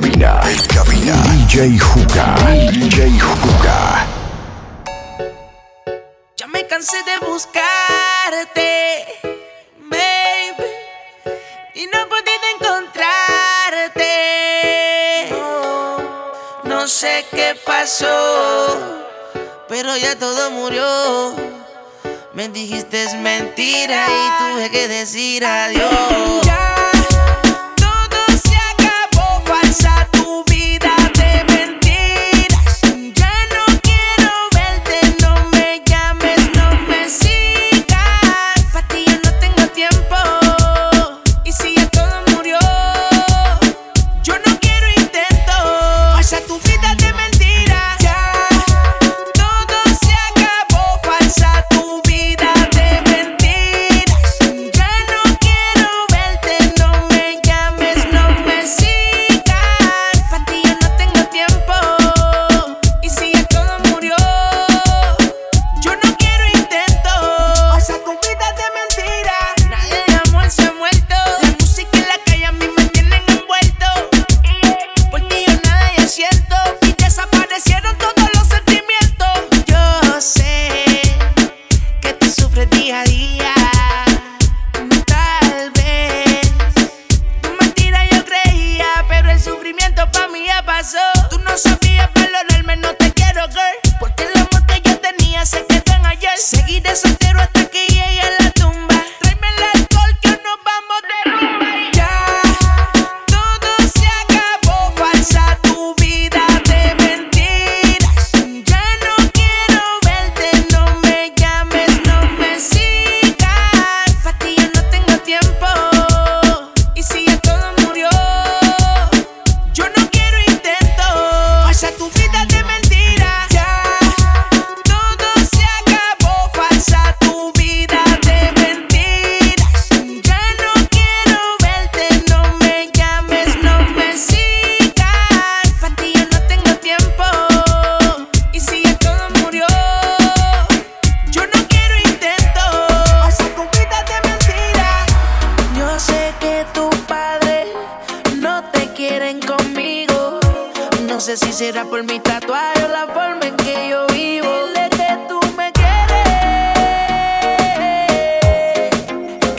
cabina, en cabina, DJ Juca, DJ Juca. Ya me cansé de buscarte, baby, y no he podido encontrarte. No sé qué pasó, pero ya todo murió. Me dijiste es mentira y tuve que decir adiós.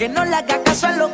Que no le haga caso a lo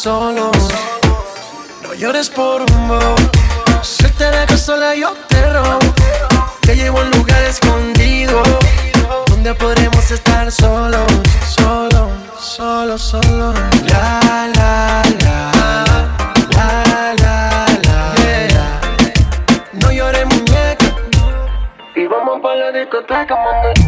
solos. No llores por un Si te sola, yo te robo. Te llevo a un lugar escondido donde podremos estar solos, solo, solo, solo. La la la. La la la. No llores muñeca y vamos para la discoteca, mami.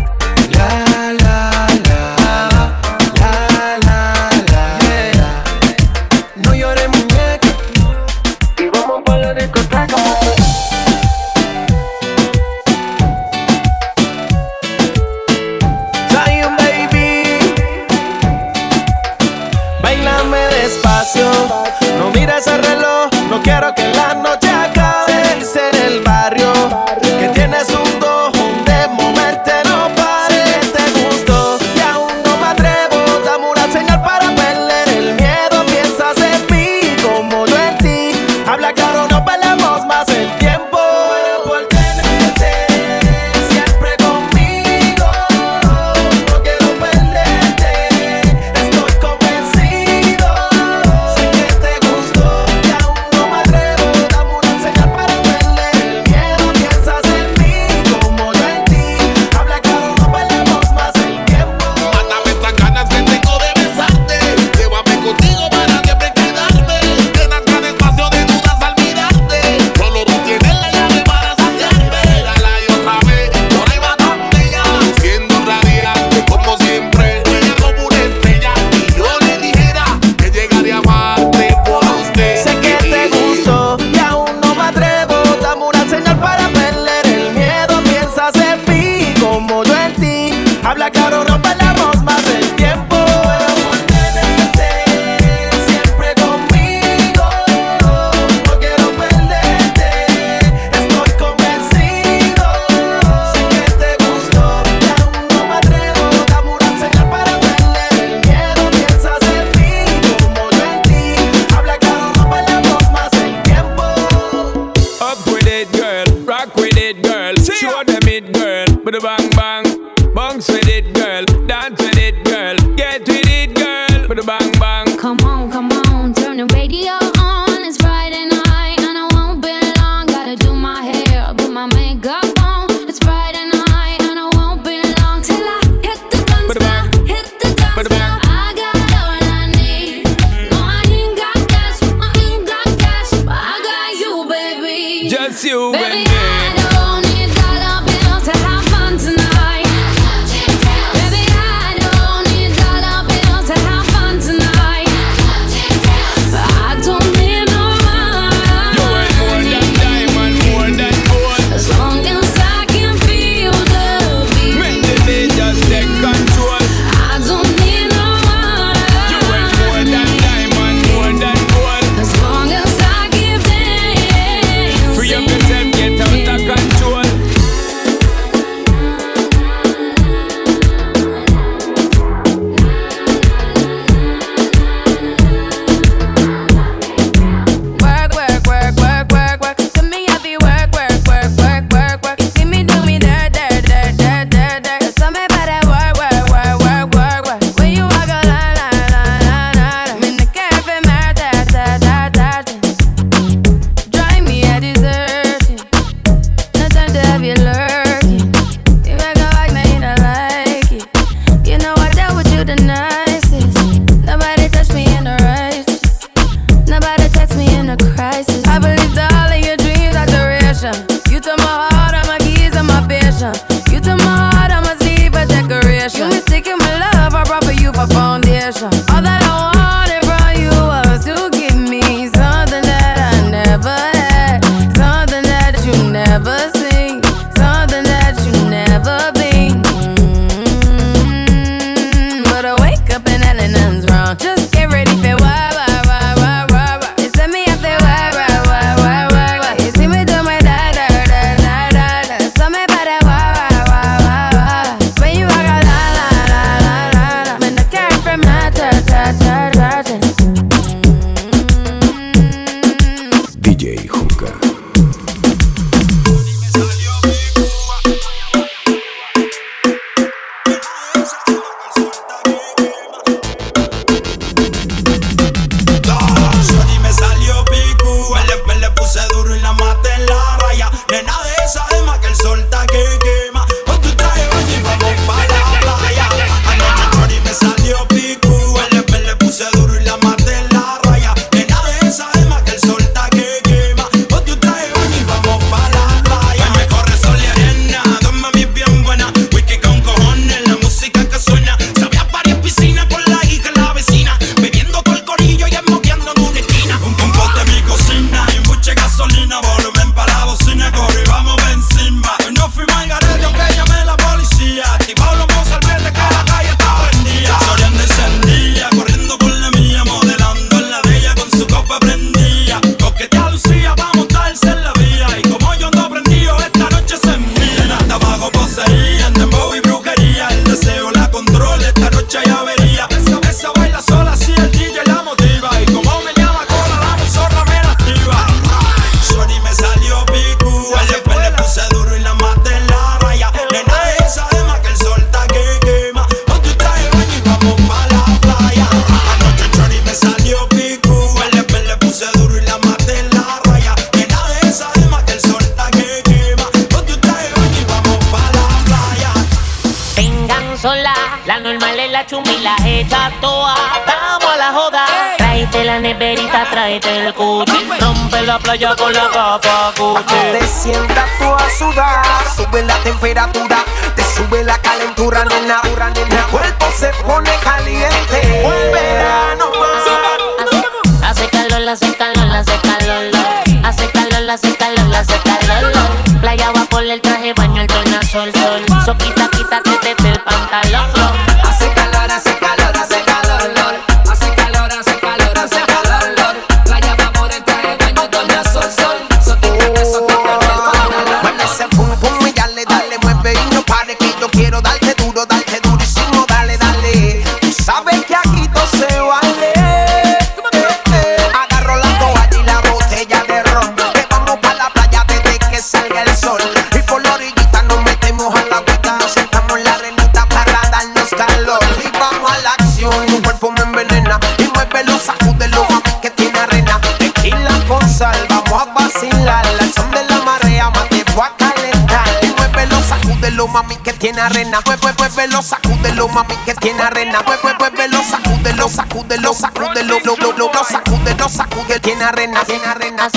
tiene arena, pues pues pues velo, sacúdelo, mami que tiene arena, pues pues pues velo, sacúdelo, sacúdelo, sacúdelo, lo lo lo lo sacúdelo, sacúdelo, tiene arena, tiene arena.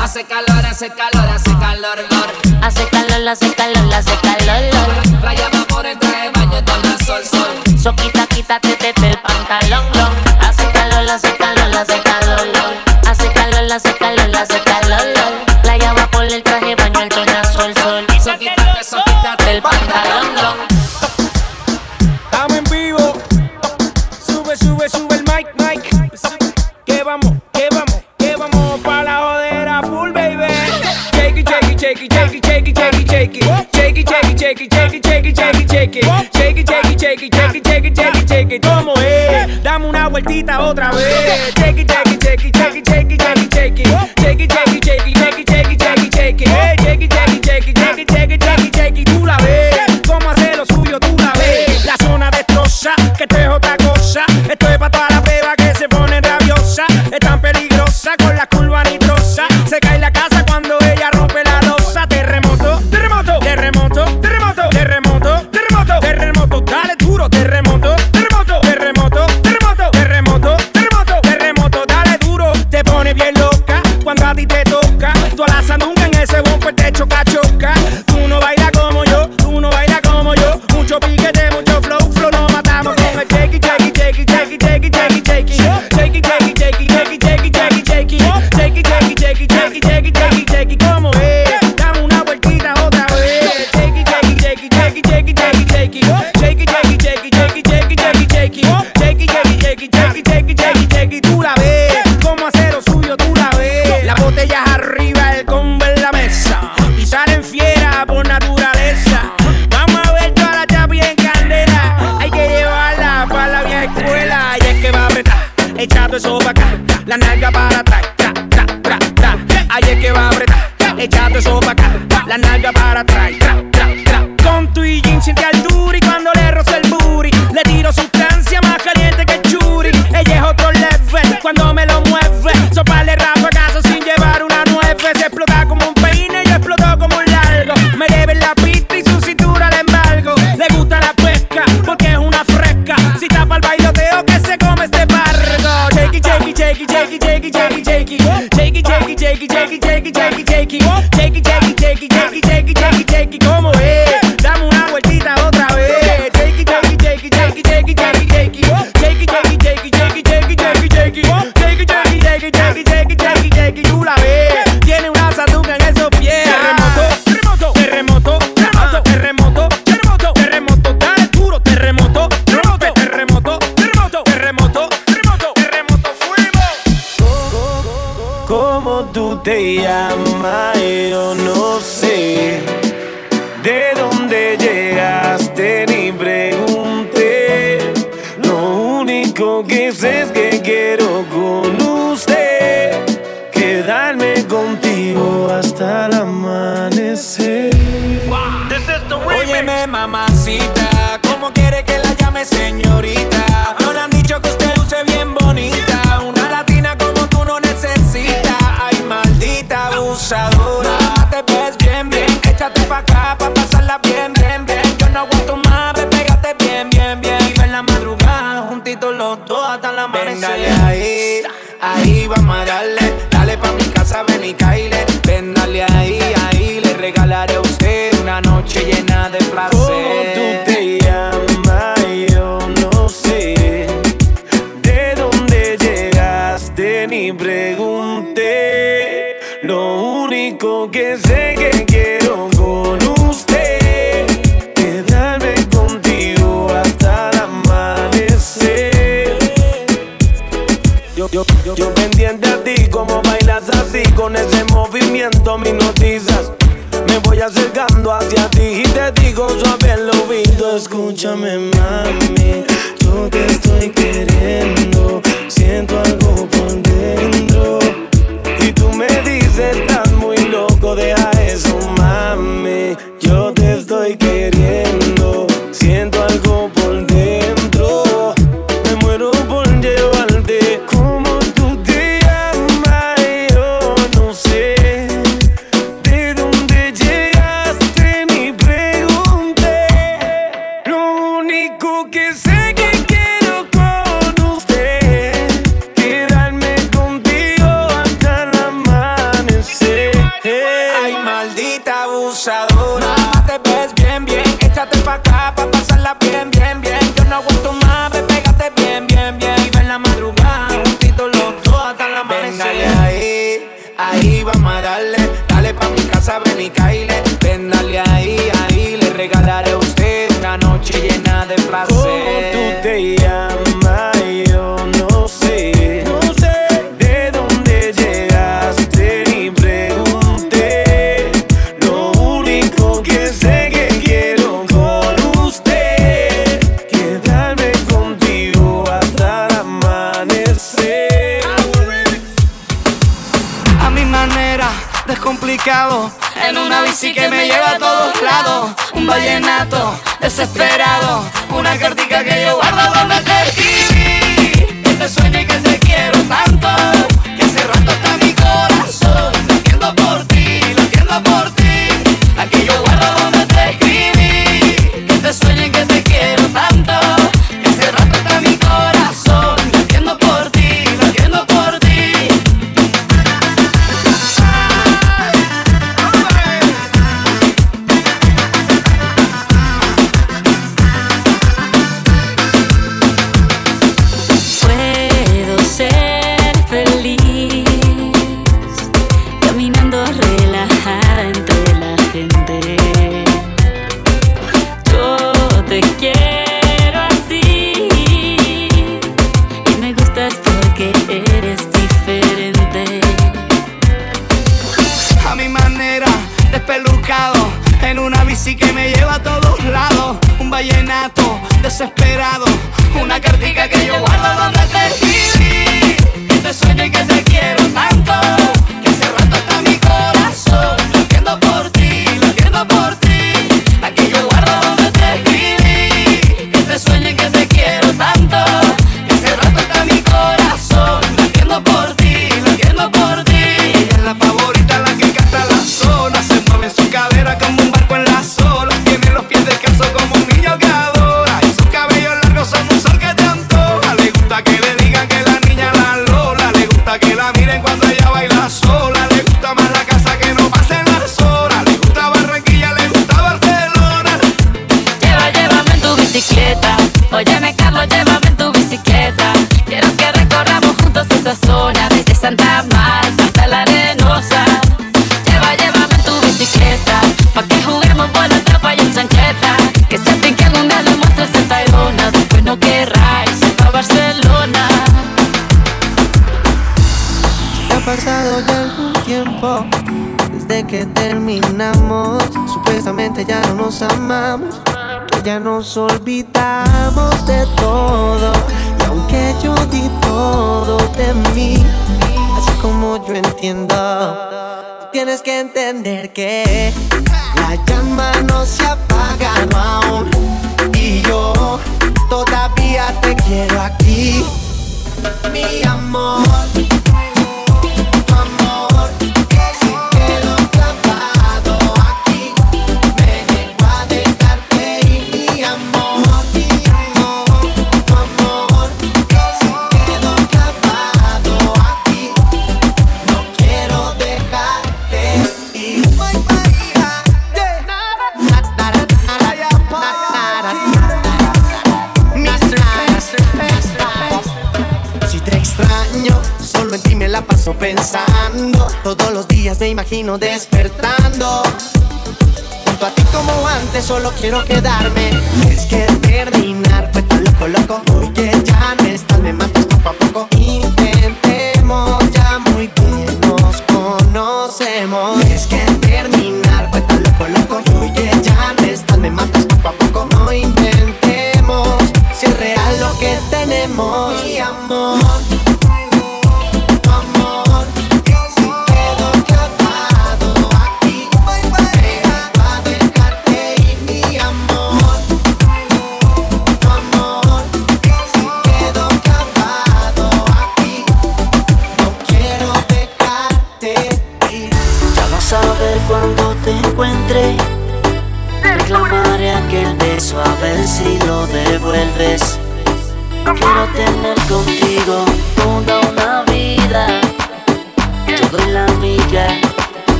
Hace calor, hace calor, hace calor, lor. Hace calor, hace calor, hace calor, lor. Rayaba por el traje baño, toma sol, sol. So quita, quítate otra vez. cuando ella baila sola. que terminamos. Supuestamente ya no nos amamos, ya nos olvidamos de todo. Y aunque yo di todo de mí, así como yo entiendo, tienes que entender que la llama no se ha apagado aún. Y yo todavía te quiero aquí, mi amor. me imagino despertando. Junto a ti como antes, solo quiero quedarme. Es que terminar fue tan loco, loco. Hoy que ya no estás, me matas poco a poco. Intentemos ya muy bien, nos conocemos. Es que terminar fue tan loco, loco. Hoy que ya no estás, me matas poco a poco. No intentemos si es real lo que tenemos. Mi amor.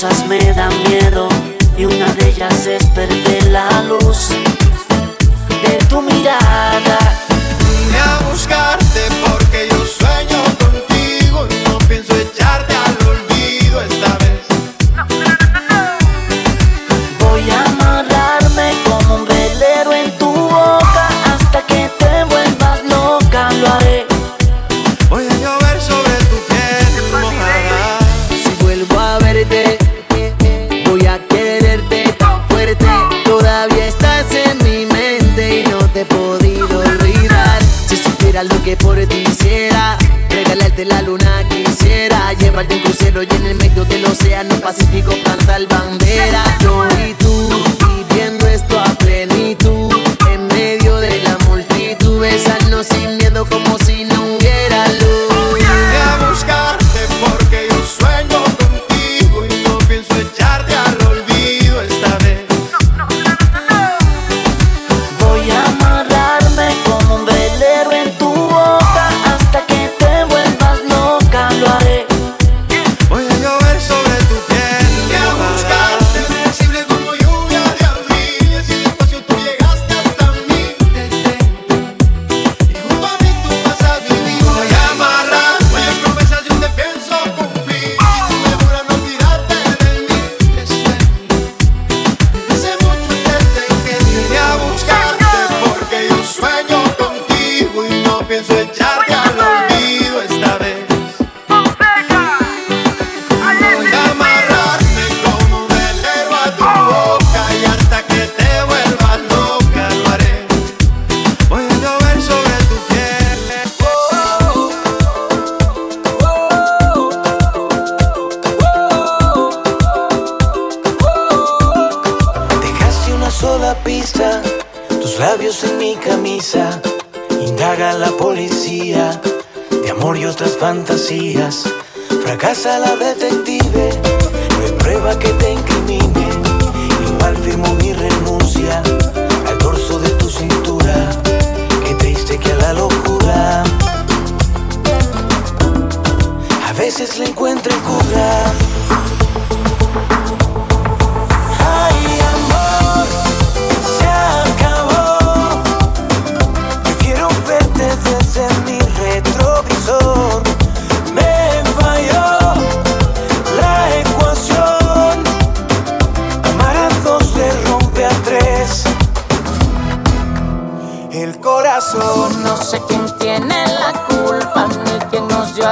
cosas me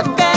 nació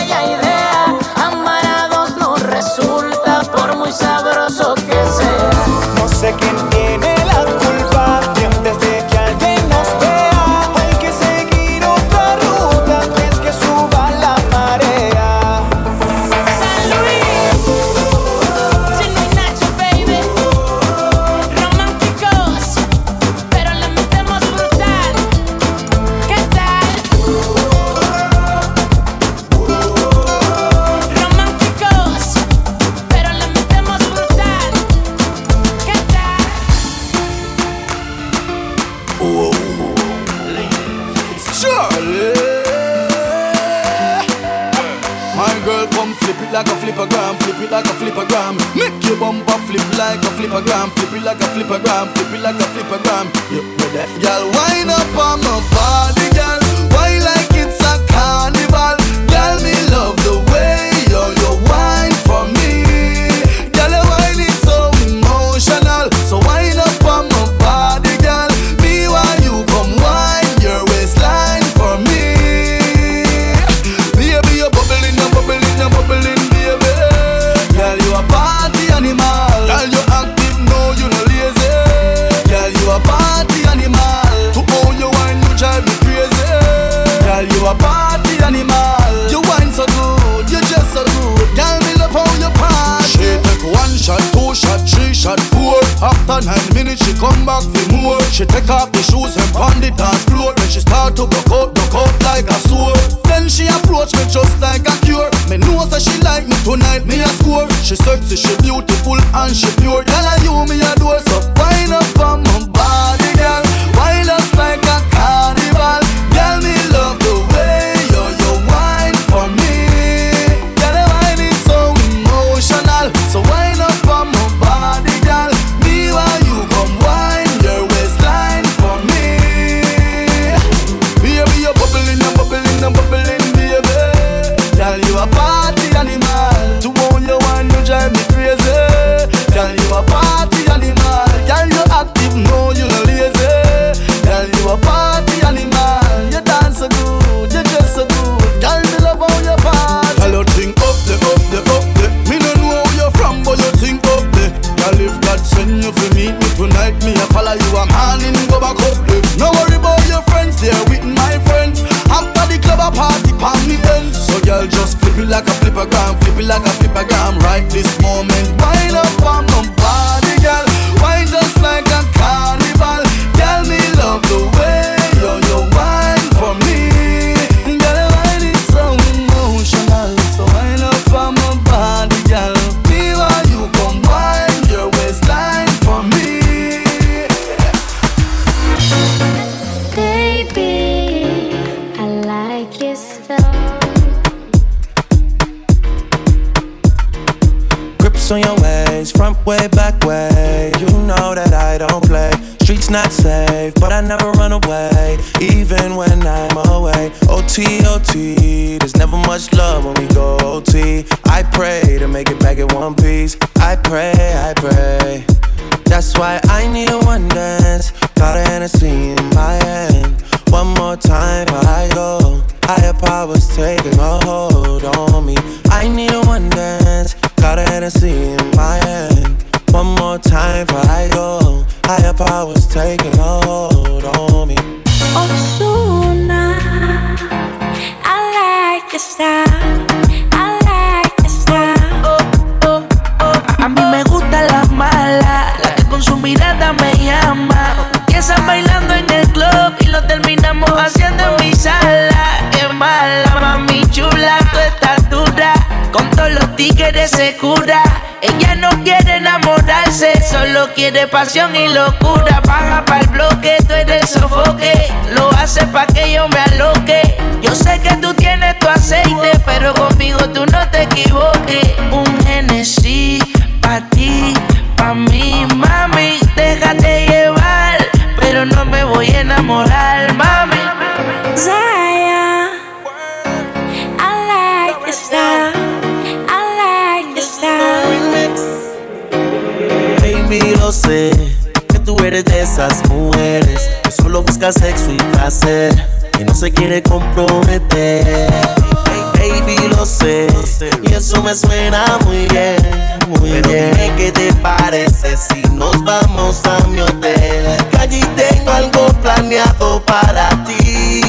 parece si nos vamos a mi hotel. Que allí tengo algo planeado para ti.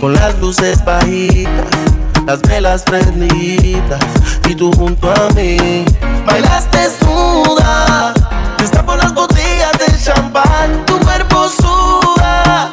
Con, las luces bajitas, las velas prendidas y tú junto a mí. Bailas desnuda, por las botellas de champán, tu cuerpo suda.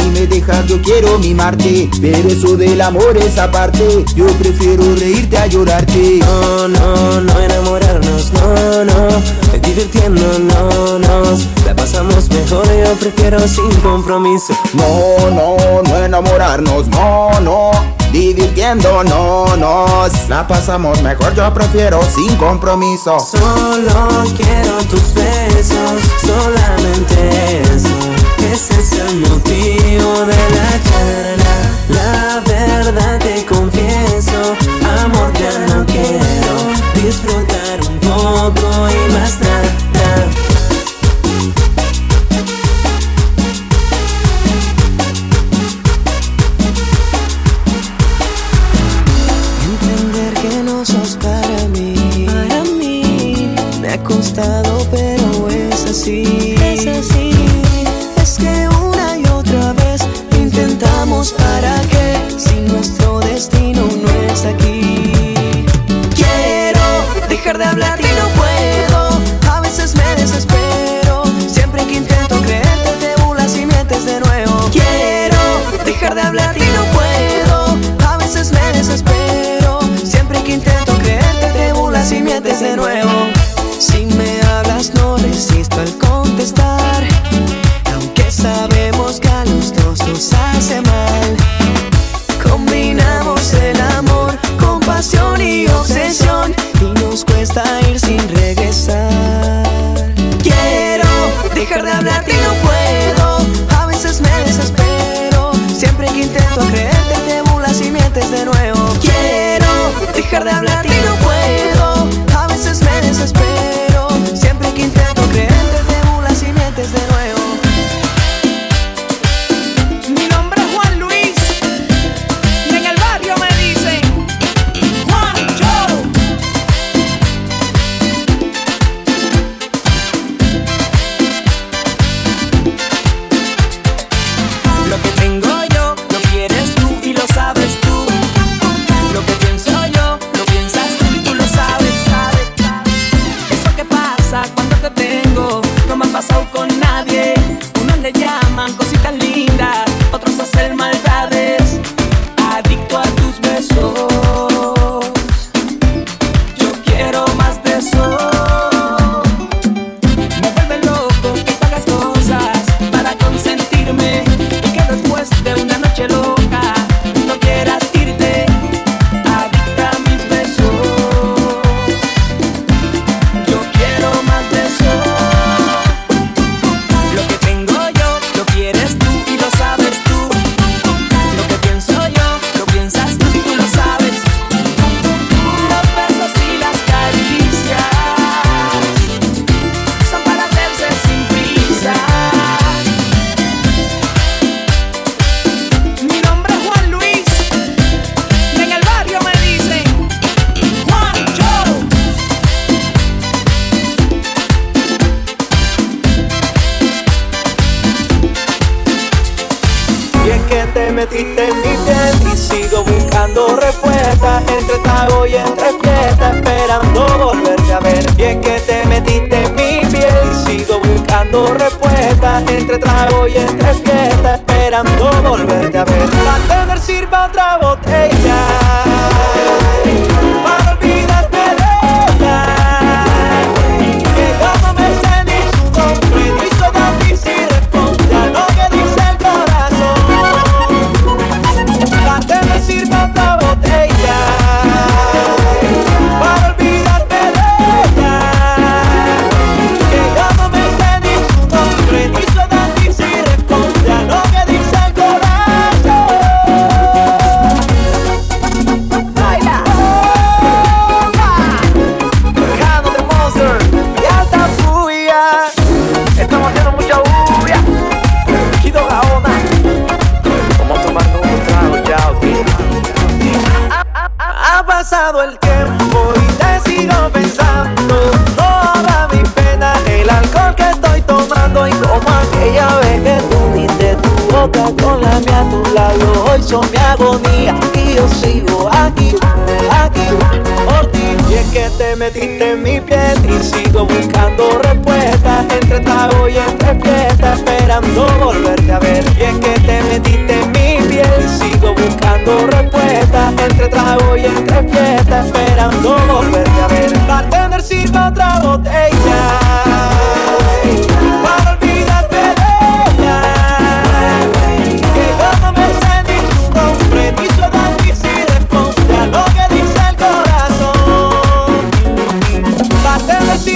Si me dejas yo quiero mimarte. Pero eso del amor es aparte. Yo prefiero reírte a llorarte. No, no, no enamorarnos, no, no. Divirtiéndonos, la pasamos mejor Yo prefiero sin compromiso. No, no, no enamorarnos, no, no. Divirtiéndonos, la pasamos mejor Yo prefiero sin compromiso. Solo quiero tus besos, solamente eso Ese es el motivo de la charla. La verdad te confieso, amor ya no quiero disfrutar un poco y más.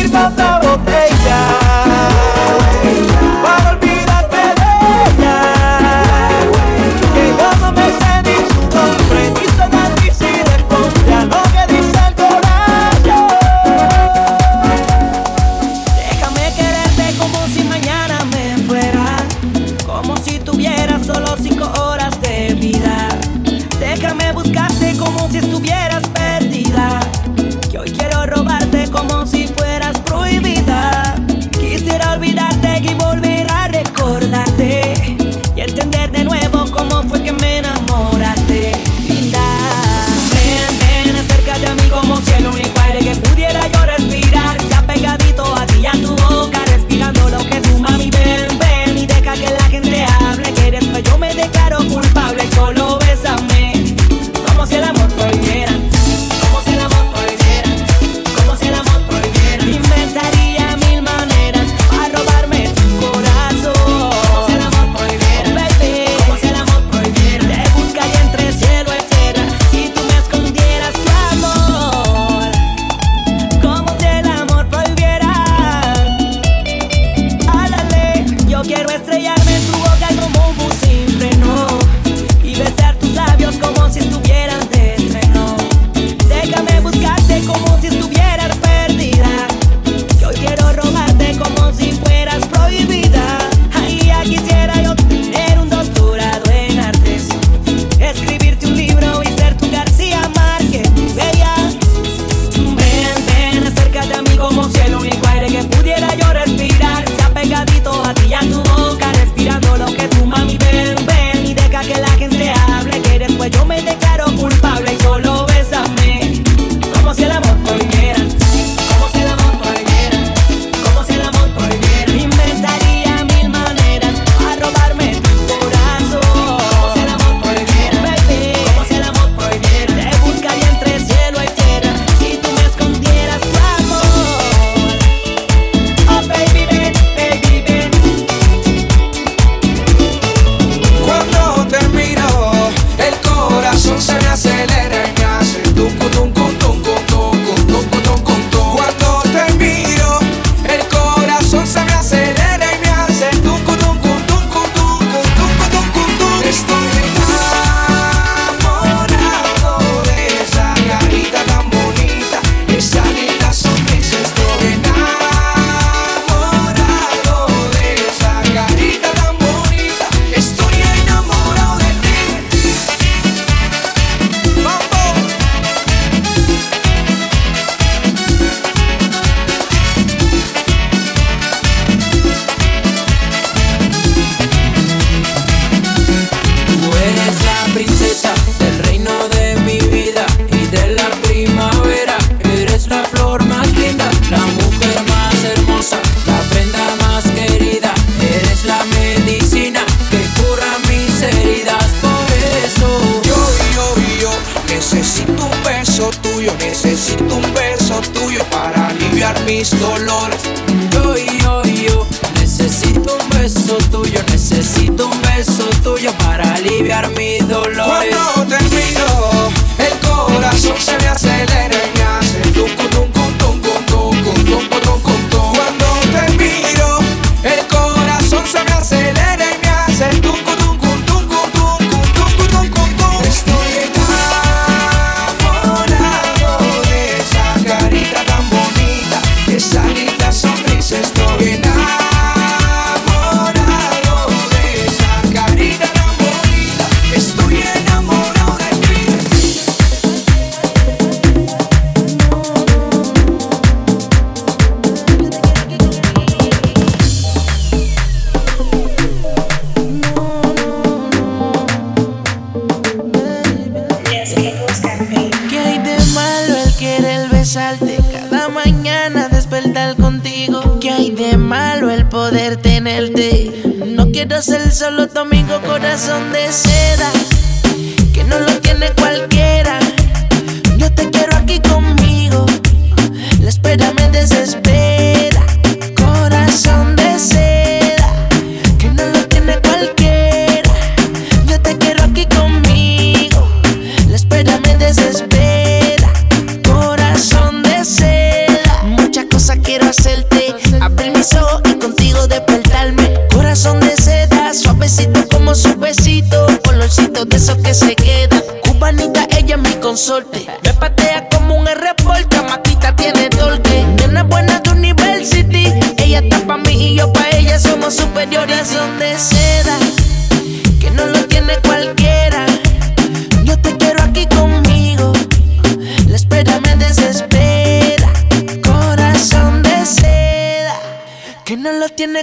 irmandade.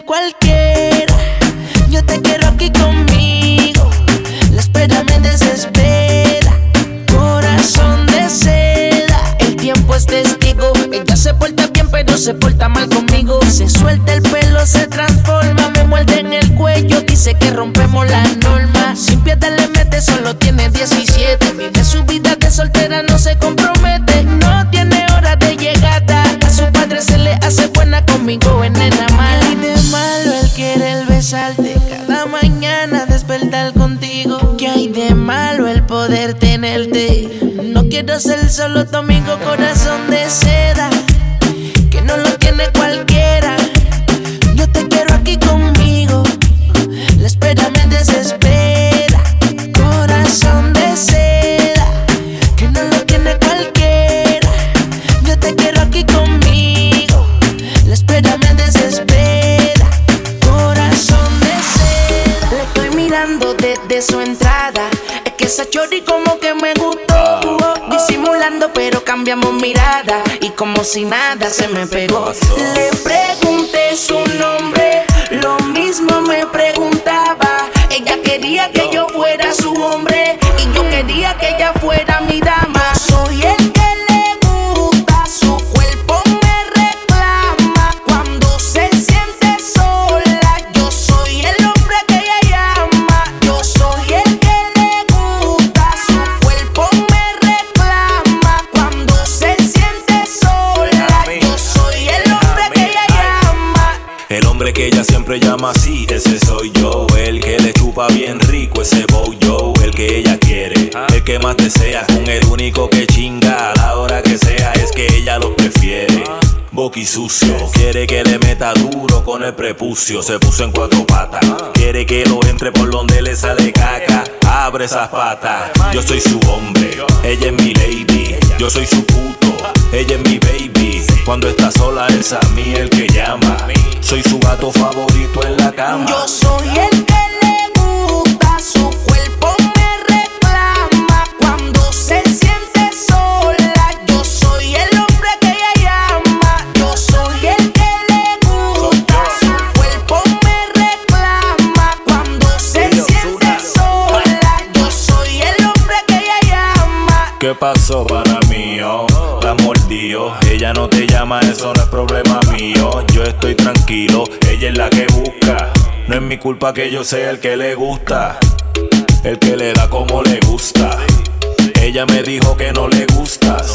Cualquiera. Yo te quiero aquí conmigo. La espera me desespera. Corazón de seda. El tiempo es testigo. Ella se porta bien, pero se porta mal conmigo. Se suelta el pelo, se transforma. Me muerde en el cuello. Dice que rompemos la quiero ser solo tu amigo, corazón de Se puso en cuatro patas, quiere que lo entre por donde le sale caca. Abre esas patas, yo soy su hombre, ella es mi lady. Yo soy su puto, ella es mi baby. Cuando está sola es a mí el que llama. Soy su gato favorito en la cama. Yo soy el pasó para mí? Oh, la mordió. Ella no te llama, eso no es problema mío. Yo estoy tranquilo, ella es la que busca. No es mi culpa que yo sea el que le gusta. El que le da como le gusta. Ella me dijo que no le gustas.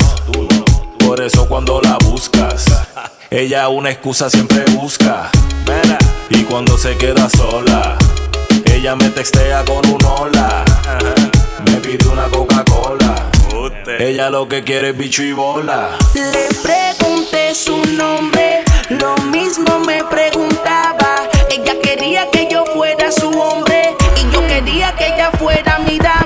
Por eso cuando la buscas, ella una excusa siempre busca. Y cuando se queda sola, ella me textea con un hola. Me pide una Coca-Cola. Ella lo que quiere es bicho y bola. Le pregunté su nombre, lo mismo me preguntaba. Ella quería que yo fuera su hombre y yo quería que ella fuera mi dama.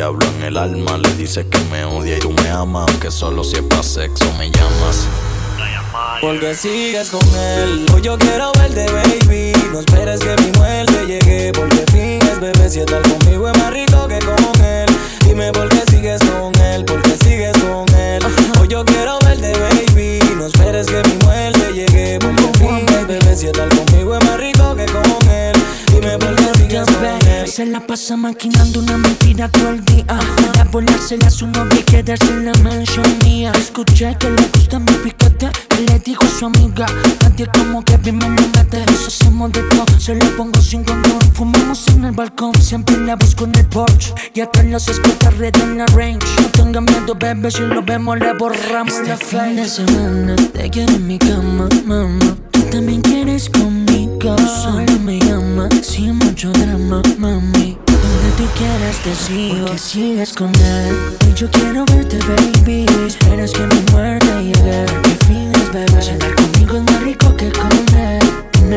diablo en el alma. Le dices que me odia y tú me amas, aunque solo si es pa' sexo me llamas. Porque sigues con él. Hoy yo quiero verte, baby. No esperes que mi muerte llegue. Porque finges, bebé, si estar conmigo es más rico que con él. Dime por qué sigues con él, por qué sigues con él. Hoy yo quiero verte, baby. No esperes que mi muerte llegue. Porque finges, bebé, si estar conmigo. Se la pasa maquinando una mentira todo el día. Para volársela a su novia y quedarse en la mansión mía. Escuché que le gusta mi piquete y le dijo a su amiga. Nadie como que me lo mete. Nos hacemos de todo, se lo pongo sin condón. Fumamos en el balcón, siempre la busco en el porch. Y acá los escucha red en la range. No tengan miedo, bebé, si lo vemos le borramos Este la fin de semana te quiero en mi cama, mamá. También quieres conmigo. Solo me llama, sin mucho drama, mami. Donde tú quieras te sigo, porque sigues con él. Y yo quiero verte, baby. Esperas que mi muerte llegue. Que finges, bebé. Cenar conmigo es más rico que con él.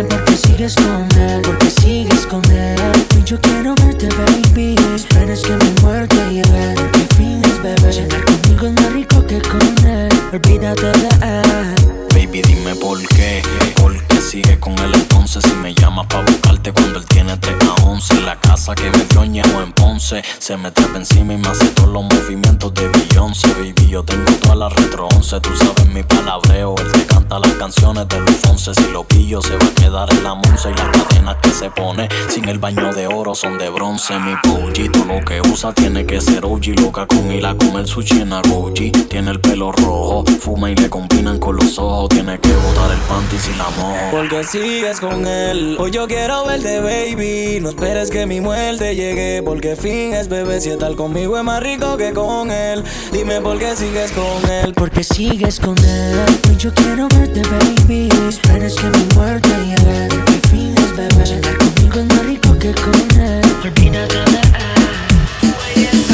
Por qué sigues con él, porque sigues con él. Y yo quiero verte, baby. Esperas que mi muerte llegue. Que finges, bebé. Cenar conmigo es más rico que con él. Olvídate de él. Baby, dime por qué. ¿Por qué sigue con él entonces? Si me llama pa' buscarte cuando él tiene 3 a 11. La casa que me dio Ñejo en Ponce. Se me trepa encima y me hace todos los movimientos de Beyoncé. Baby, yo tengo toda la retro 11. Tú sabes mi palabreo. Él te canta las canciones de Luis Fonse. Si lo pillo, se va a quedar en la monza. Y las cadenas que se pone sin el baño de oro son de bronce. Mi pollito lo que usa tiene que ser OG. Loca con ir a comer sushi en Agoji. Tiene el pelo rojo. Fuma y le combinan con los ojos. Tiene que botar el panty si la mojo. Porque sigues con él. Hoy yo quiero verte, baby. No esperes que mi muerte llegue. Porque finges, bebé. Si estar conmigo es más rico que con él. Dime por qué sigues con él. Porque sigues con él. Y yo quiero verte, baby. Esperas que mi muerte llegue. Que finges, bebé. Cenar conmigo es más rico que con él. Olvídate de él.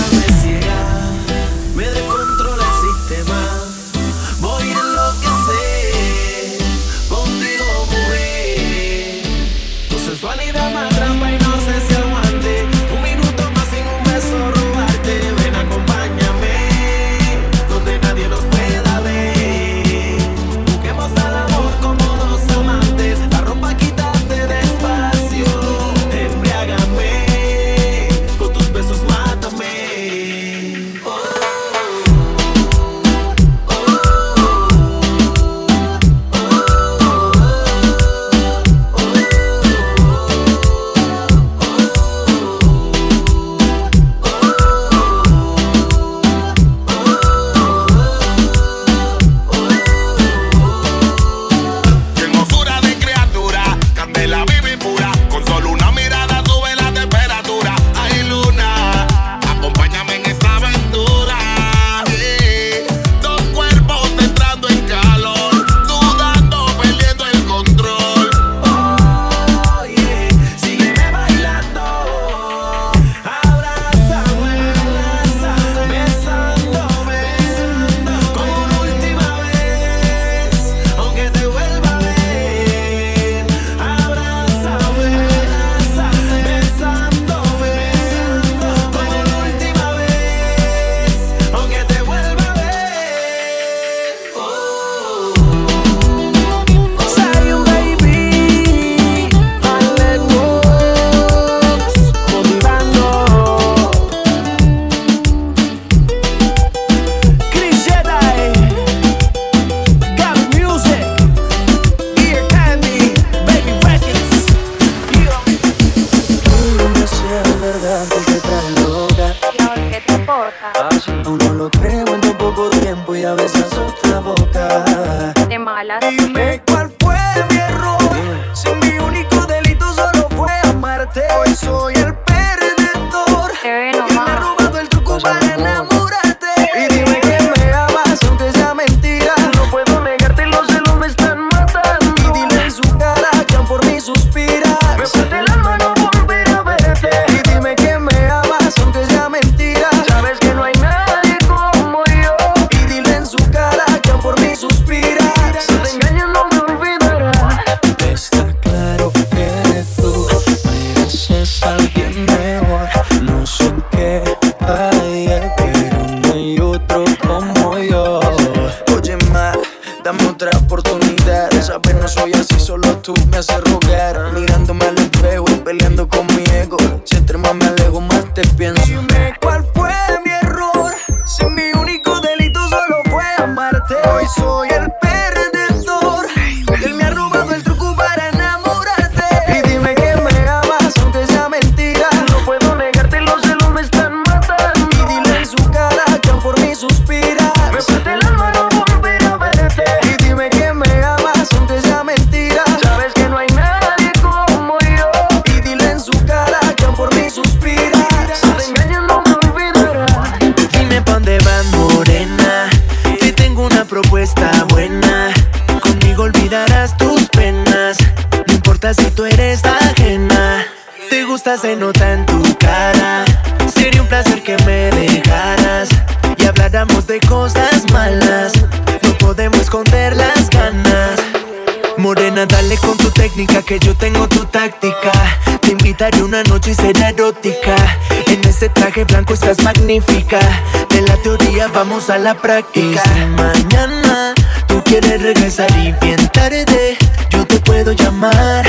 Vamos a la práctica. Y si mañana tú quieres regresar y bien tarde, yo te puedo llamar.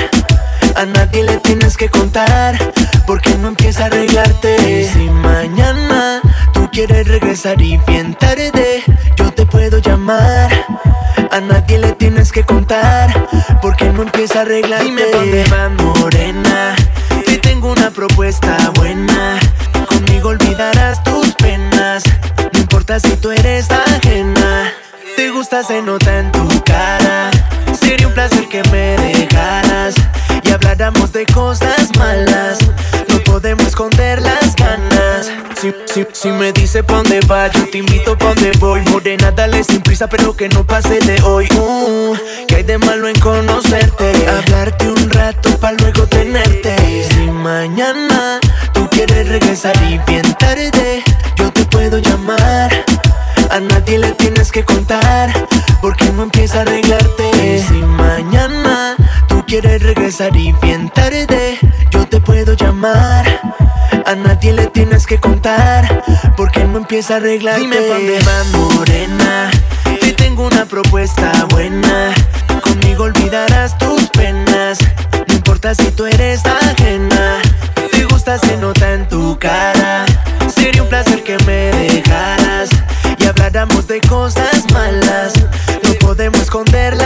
A nadie le tienes que contar, porque no empieza a arreglarte. Y si mañana tú quieres regresar y bien tarde, yo te puedo llamar. A nadie le tienes que contar, porque no empieza a arreglarte. Dime y habláramos de cosas malas. No podemos esconder las ganas. Si, si, si me dice pa' dónde va, yo te invito pa' donde voy. Morena, dale sin prisa, pero que no pase de hoy. Uh, que hay de malo en conocerte? Hablarte un rato pa' luego tenerte. Si mañana tú quieres regresar y bien tarde, yo te puedo llamar. A nadie le tienes que contar, porque no empieza a arreglarte. Quieres regresar y bien tarde, yo te puedo llamar. A nadie le tienes que contar, porque no empieza a arreglarte. Dime pa' dónde vas, morena. Te tengo una propuesta buena. Conmigo olvidarás tus penas. No importa si tú eres ajena. Te gusta, se nota en tu cara. Sería un placer que me dejaras y habláramos de cosas malas. No podemos esconder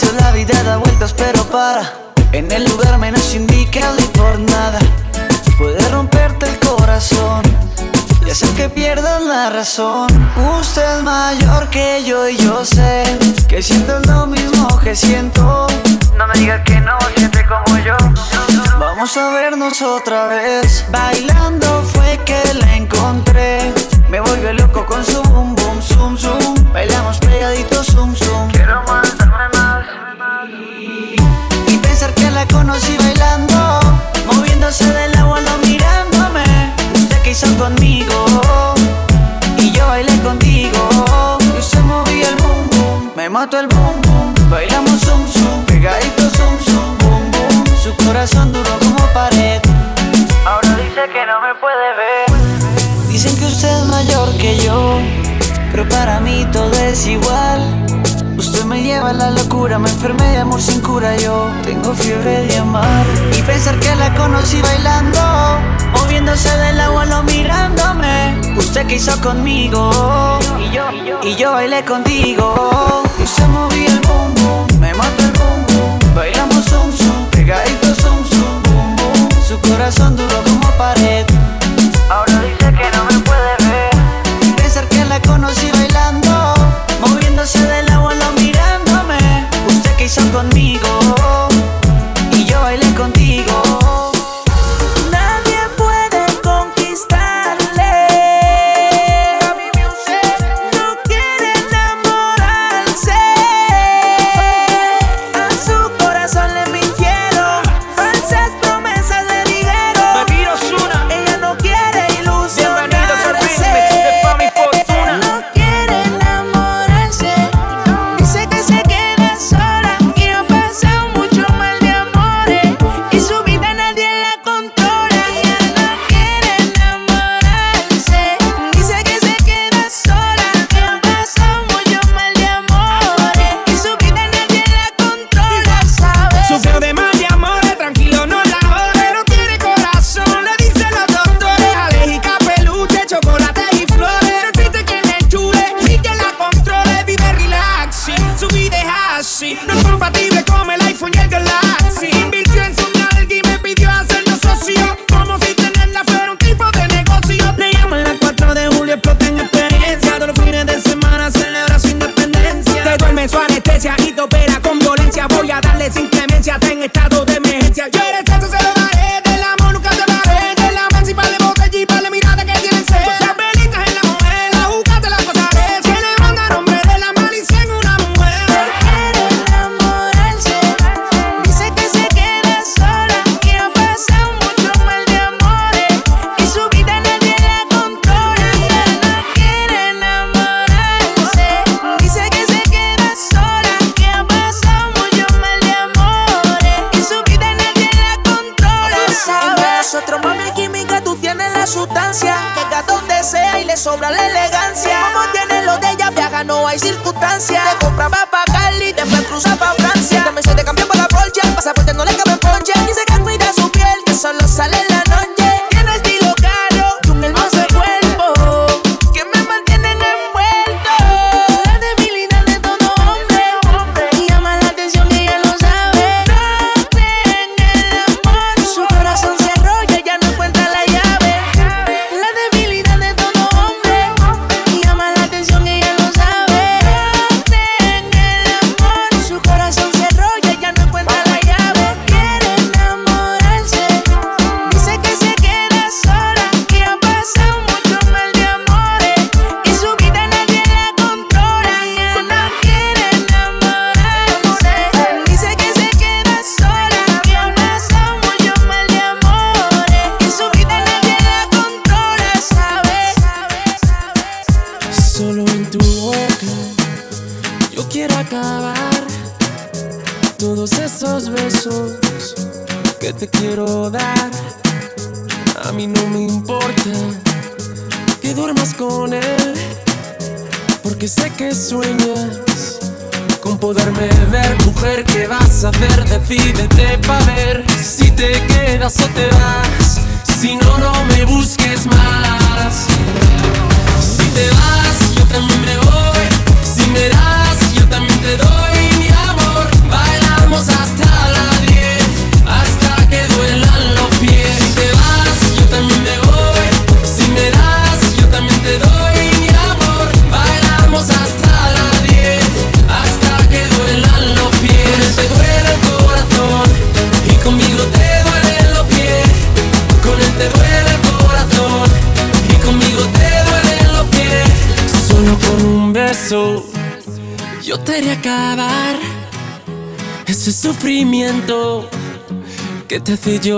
veces la vida da vueltas, pero para. En el lugar menos indicado y por nada. Puede romperte el corazón y hacer que pierdas la razón. Usted es mayor que yo y yo sé que siento lo mismo que siento. No me digas que no siente como yo. Vamos a vernos otra vez. Bailando fue que la encontré. Me volvió loco con su boom boom zoom zoom. Bailamos pegaditos zoom zoom. Quiero más. La conocí bailando, moviéndose del agua, no mirándome. Usted que hizo conmigo y yo bailé contigo. Y se movía el boom boom, me mató el boom boom. Bailamos zoom zoom, pegadito zoom zoom boom boom. Su corazón duro como pared. Ahora dice que no me puede ver. Dicen que usted es mayor que yo, pero para mí todo es igual. Me lleva a la locura, me enfermé de amor sin cura. Yo tengo fiebre de amar. Y pensar que la conocí bailando, moviéndose del agua, no mirándome. Usted que hizo conmigo, y yo, y yo bailé contigo. Y se movía el boom, me mató el boom. Bailamos zoom zoom, pegadito zoom boom boom. Su corazón duro como pared. Te hace.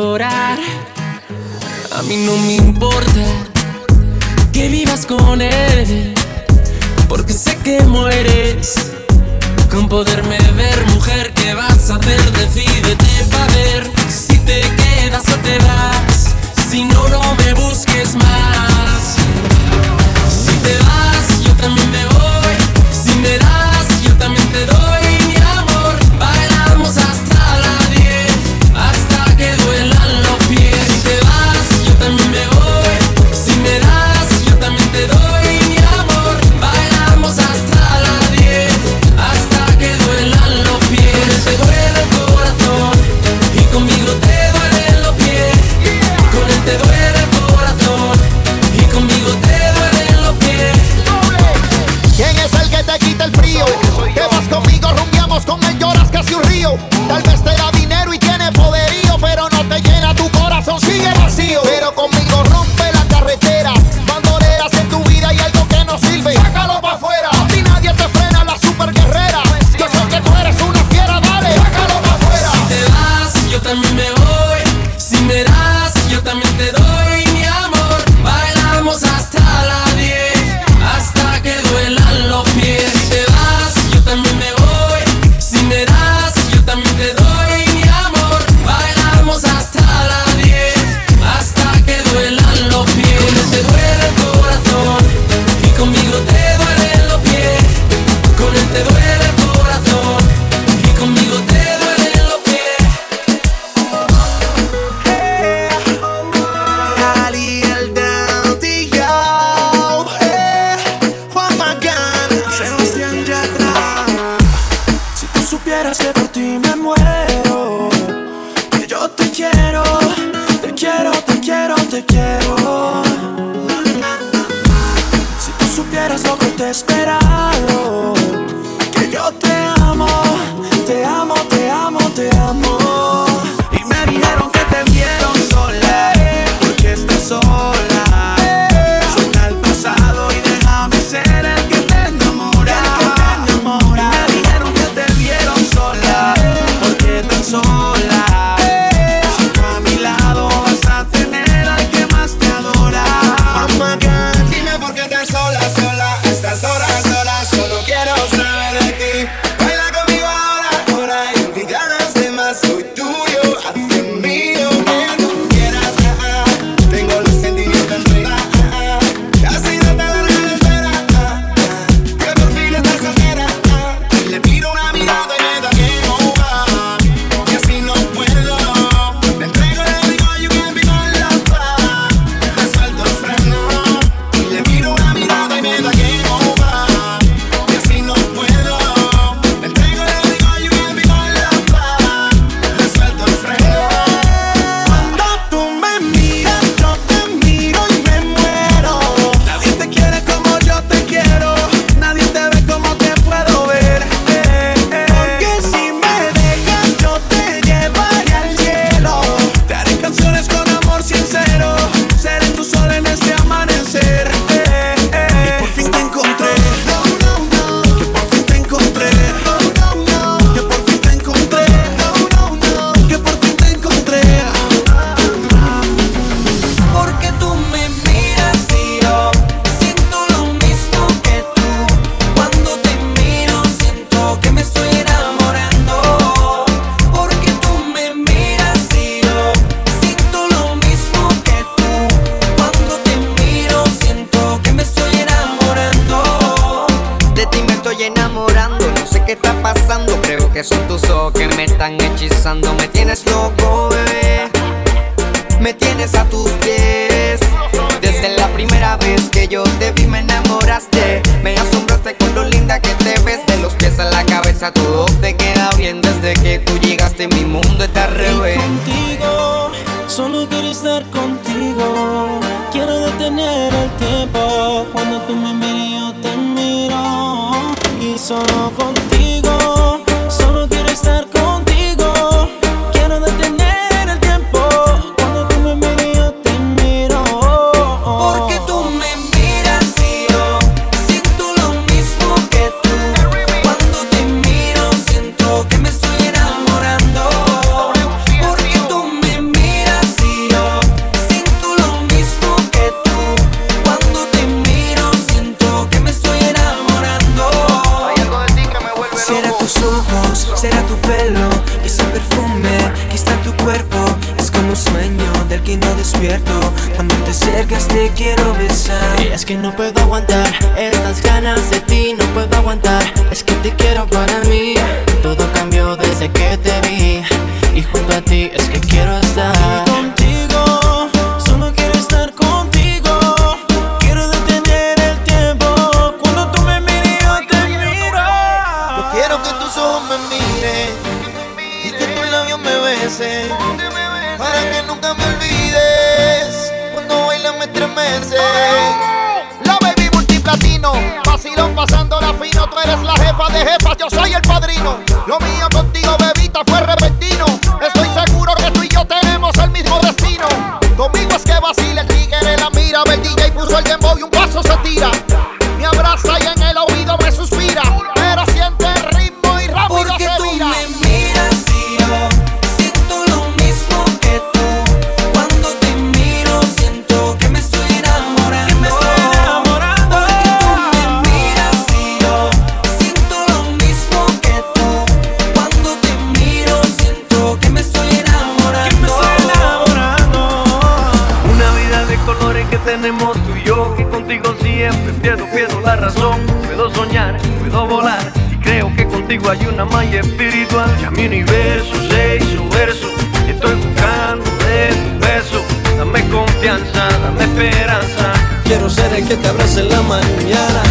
Hay una malla espiritual Ya mi universo se hizo verso Estoy buscando de tu beso Dame confianza, dame esperanza Quiero ser el que te abrace en la mañana.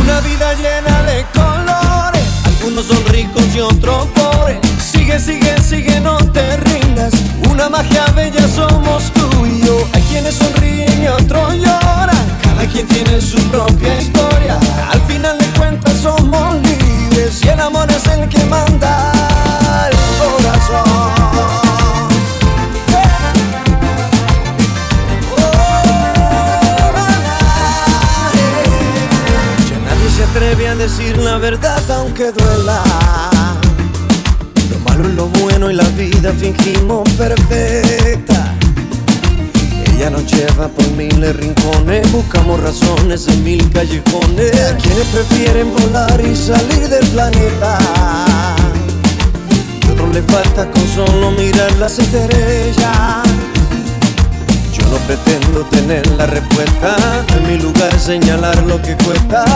Una vida llena de colores. Algunos son ricos y otros pobres. Sigue, sigue, sigue, no te rindas. Una magia bella somos tú y yo. Hay quienes sonríen y otros lloran. Cada quien tiene su propia historia. Verdad aunque duela. Lo malo es lo bueno y la vida fingimos perfecta. Ella nos lleva por miles rincones, buscamos razones en mil callejones. A quienes prefieren volar y salir del planeta. Y otros les falta con solo mirar las estrellas. Yo no pretendo tener la respuesta, en mi lugar señalar lo que cuesta.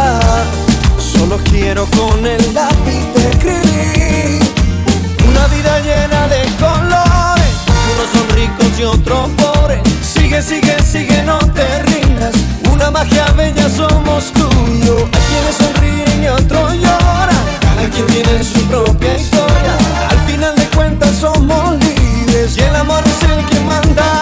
Solo quiero con el lápiz escribir una vida llena de colores. Unos son ricos y otros pobres. Sigue, sigue, sigue, no te rindas. Una magia bella somos tú y. Hay quienes sonríen y otros lloran. Cada quien tiene su propia historia. Al final de cuentas somos libres y el amor es el que manda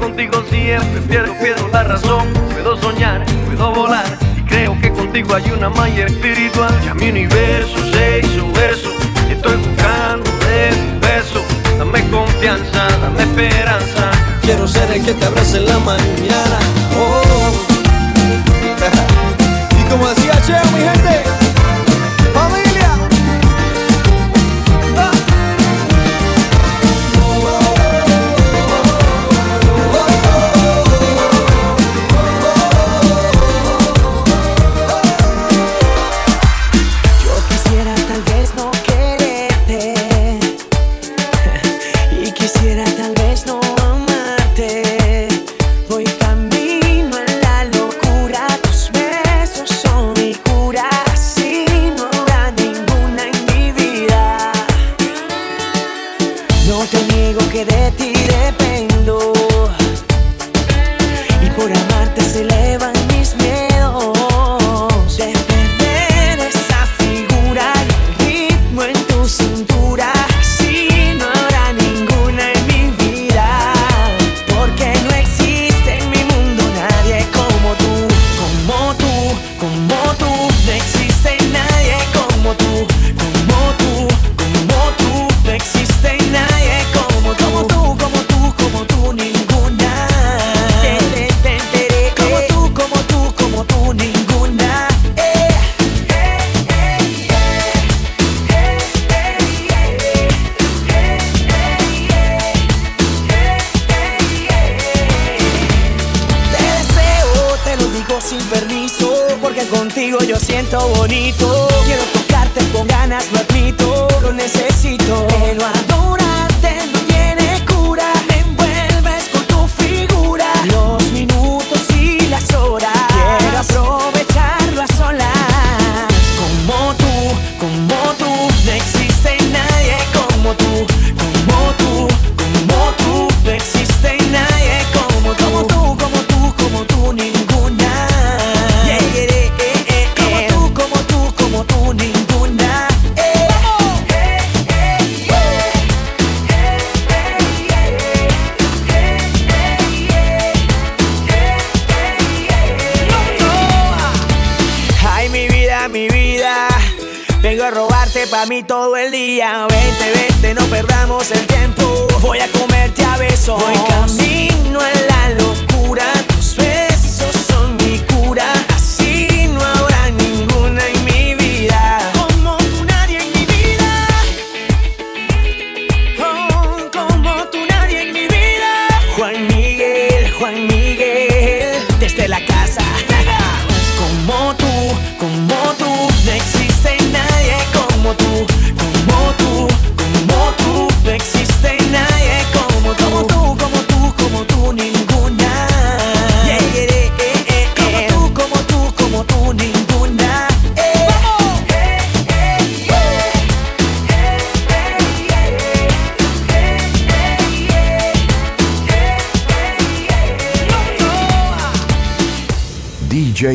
contigo siempre pierdo, pierdo la razón. Puedo soñar, puedo volar. Y creo que contigo hay una malla espiritual. Ya mi universo se hizo verso. Estoy buscando de tu beso. Dame confianza, dame esperanza. Quiero ser el que te abrace en la mañana. Oh. y como decía Cheo, mi gente,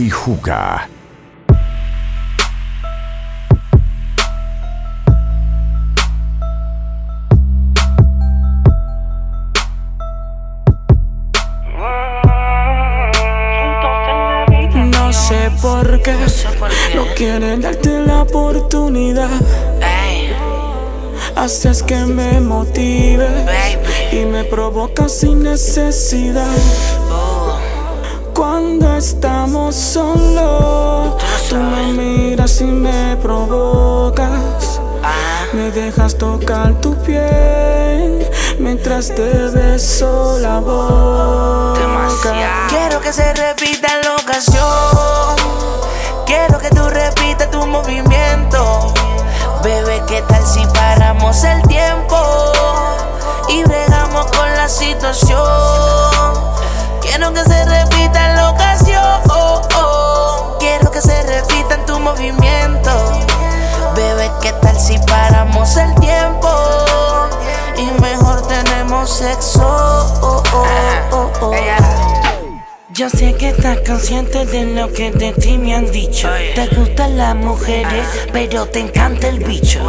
Juca. No sé por qué no quieren darte la oportunidad. Haces que me motive y me provoca sin necesidad. Cuando estamos solos, tú me miras y me provocas. Me dejas tocar tu piel mientras te beso la boca. Quiero que se repita la ocasión. Quiero que tú repitas tu movimiento. Bebé, ¿qué tal si paramos el tiempo? Y bregamos con la situación. Quiero que se repita la ocasión. Quiero que se repita en tu movimiento. Bebé, ¿qué tal si paramos el tiempo? Y mejor tenemos sexo. Yo sé que estás consciente de lo que de ti me han dicho. Te gustan las mujeres, pero te encanta el bicho.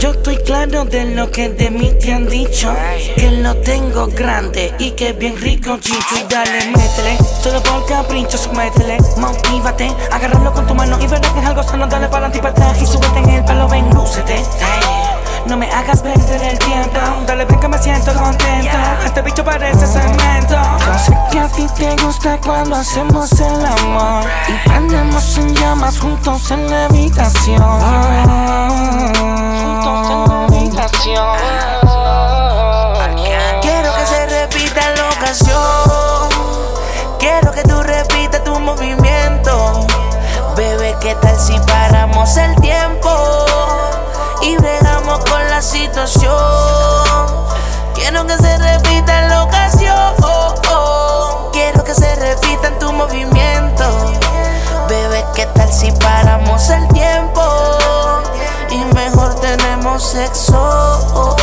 Yo estoy claro de lo que de mí te han dicho. Que lo tengo grande y que bien rico chicho. Y dale, métele. Solo por capricho, métele. Motívate, agárralo con tu mano y verás que es algo sano. Dale para adelante y para atrás y súbete en el pelo, ven, lúcete. No me hagas perder el tiempo. Dale, ven que me siento contento. Este bicho parece cemento. Yo sé que a ti te gusta cuando hacemos el amor. Y prendemos en llamas juntos en la habitación. Juntos en la habitación. Quiero que se repita la ocasión. Quiero que tú repitas tu movimiento. Bebé, ¿qué tal si paramos el tiempo? Y bregamos situación. Quiero que se repita la ocasión. Quiero que se repita en tu movimiento. Bebé, ¿qué tal si paramos el tiempo? Y mejor tenemos sexo.